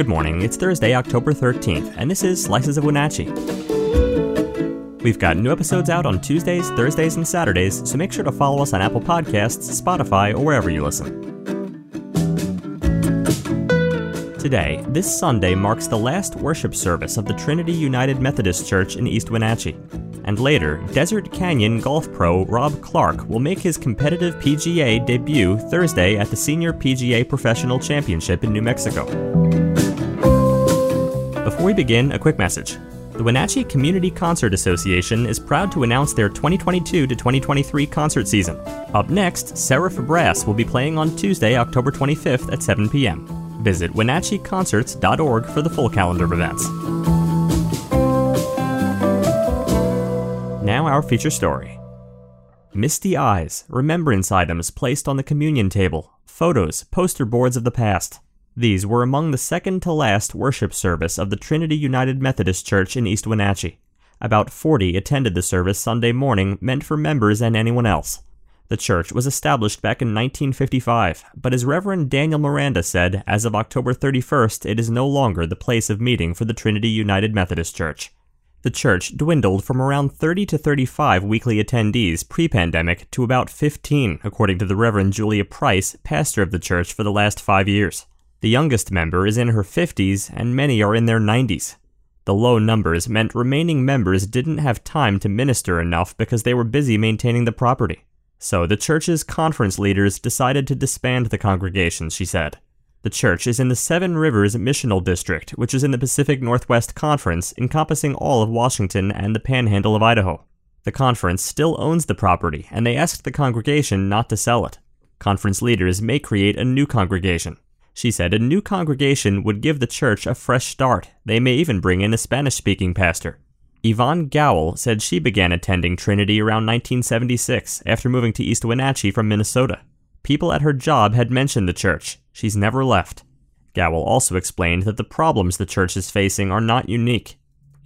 Good morning. It's Thursday, October 13th, and this is Slices of Wenatchee. We've got new episodes out on Tuesdays, Thursdays, and Saturdays, so make sure to follow us on Apple Podcasts, Spotify, or wherever you listen. Today, this Sunday marks the last worship service of the Trinity United Methodist Church in East Wenatchee. And later, Desert Canyon golf pro Rob Clark will make his competitive PGA debut Thursday at the Senior PGA Professional Championship in New Mexico. Before we begin, a quick message. The Wenatchee Community Concert Association is proud to announce their 2022 to 2023 concert season. Up next, Seraph Brass will be playing on Tuesday, October 25th at 7 p.m. Visit WenatcheeConcerts.org for the full calendar of events. Now, our feature story. Misty eyes, remembrance items placed on the communion table, photos, poster boards of the past. These were among the second to last worship service of the Trinity United Methodist Church in East Wenatchee. About 40 attended the service Sunday morning meant for members and anyone else. The church was established back in 1955, but as Reverend Daniel Miranda said, as of October 31st, it is no longer the place of meeting for the Trinity United Methodist Church. The church dwindled from around 30 to 35 weekly attendees pre pandemic to about 15, according to the Reverend Julia Price, pastor of the church for the last five years. The youngest member is in her 50s, and many are in their 90s. The low numbers meant remaining members didn't have time to minister enough because they were busy maintaining the property. So the church's conference leaders decided to disband the congregation, she said. The church is in the Seven Rivers Missional District, which is in the Pacific Northwest Conference, encompassing all of Washington and the panhandle of Idaho. The conference still owns the property, and they asked the congregation not to sell it. Conference leaders may create a new congregation. She said a new congregation would give the church a fresh start. They may even bring in a Spanish speaking pastor. Yvonne Gowell said she began attending Trinity around 1976 after moving to East Wenatchee from Minnesota. People at her job had mentioned the church. She's never left. Gowell also explained that the problems the church is facing are not unique.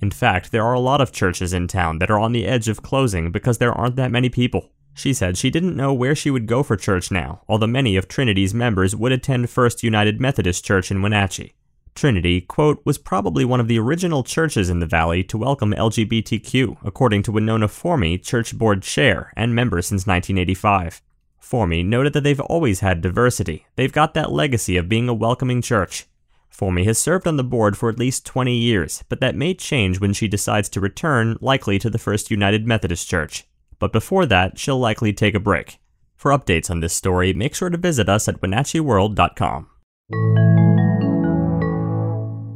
In fact, there are a lot of churches in town that are on the edge of closing because there aren't that many people. She said she didn't know where she would go for church now, although many of Trinity's members would attend First United Methodist Church in Wenatchee. Trinity, quote, was probably one of the original churches in the valley to welcome LGBTQ, according to Winona Formey, church board chair and member since 1985. Formey noted that they've always had diversity. They've got that legacy of being a welcoming church. Formey has served on the board for at least 20 years, but that may change when she decides to return, likely to the First United Methodist Church but before that, she'll likely take a break. For updates on this story, make sure to visit us at WenatcheeWorld.com.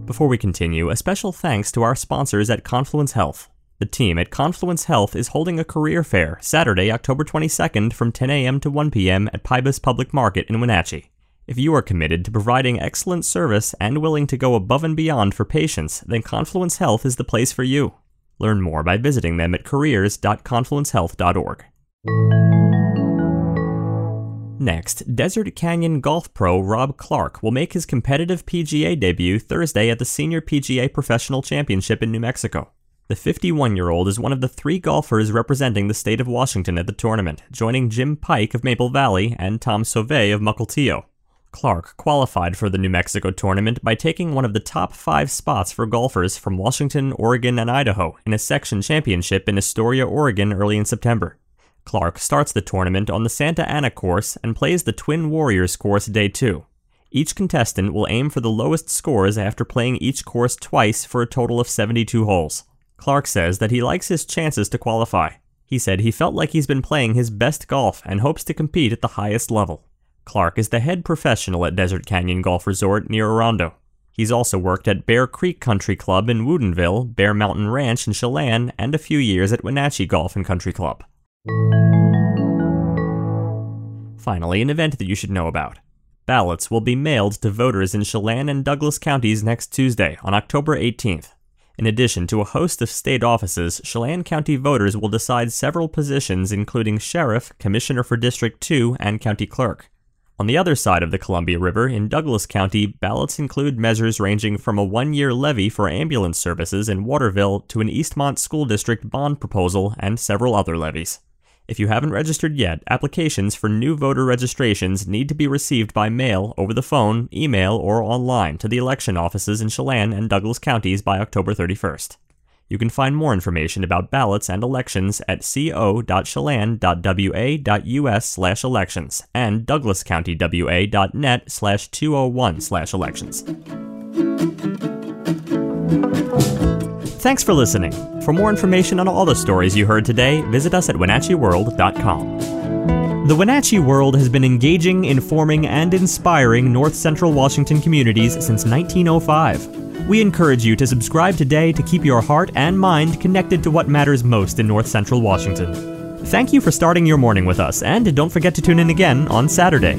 Before we continue, a special thanks to our sponsors at Confluence Health. The team at Confluence Health is holding a career fair Saturday, October 22nd from 10 a.m. to 1 p.m. at Pybus Public Market in Wenatchee. If you are committed to providing excellent service and willing to go above and beyond for patients, then Confluence Health is the place for you. Learn more by visiting them at careers.confluencehealth.org. Next, Desert Canyon golf pro Rob Clark will make his competitive PGA debut Thursday at the Senior PGA Professional Championship in New Mexico. The 51 year old is one of the three golfers representing the state of Washington at the tournament, joining Jim Pike of Maple Valley and Tom Sauve of Mukilteo. Clark qualified for the New Mexico tournament by taking one of the top five spots for golfers from Washington, Oregon, and Idaho in a section championship in Astoria, Oregon early in September. Clark starts the tournament on the Santa Ana course and plays the Twin Warriors course day two. Each contestant will aim for the lowest scores after playing each course twice for a total of 72 holes. Clark says that he likes his chances to qualify. He said he felt like he's been playing his best golf and hopes to compete at the highest level. Clark is the head professional at Desert Canyon Golf Resort near Orondo. He's also worked at Bear Creek Country Club in Woodinville, Bear Mountain Ranch in Chelan, and a few years at Wenatchee Golf and Country Club. Finally, an event that you should know about. Ballots will be mailed to voters in Chelan and Douglas counties next Tuesday, on October 18th. In addition to a host of state offices, Chelan County voters will decide several positions, including sheriff, commissioner for District 2, and county clerk. On the other side of the Columbia River, in Douglas County, ballots include measures ranging from a one year levy for ambulance services in Waterville to an Eastmont School District bond proposal and several other levies. If you haven't registered yet, applications for new voter registrations need to be received by mail, over the phone, email, or online to the election offices in Chelan and Douglas counties by October 31st. You can find more information about ballots and elections at co.chelan.wa.us elections and douglascountywa.net slash 201 slash elections. Thanks for listening. For more information on all the stories you heard today, visit us at WenatcheeWorld.com. The Wenatchee World has been engaging, informing, and inspiring North Central Washington communities since 1905. We encourage you to subscribe today to keep your heart and mind connected to what matters most in North Central Washington. Thank you for starting your morning with us, and don't forget to tune in again on Saturday.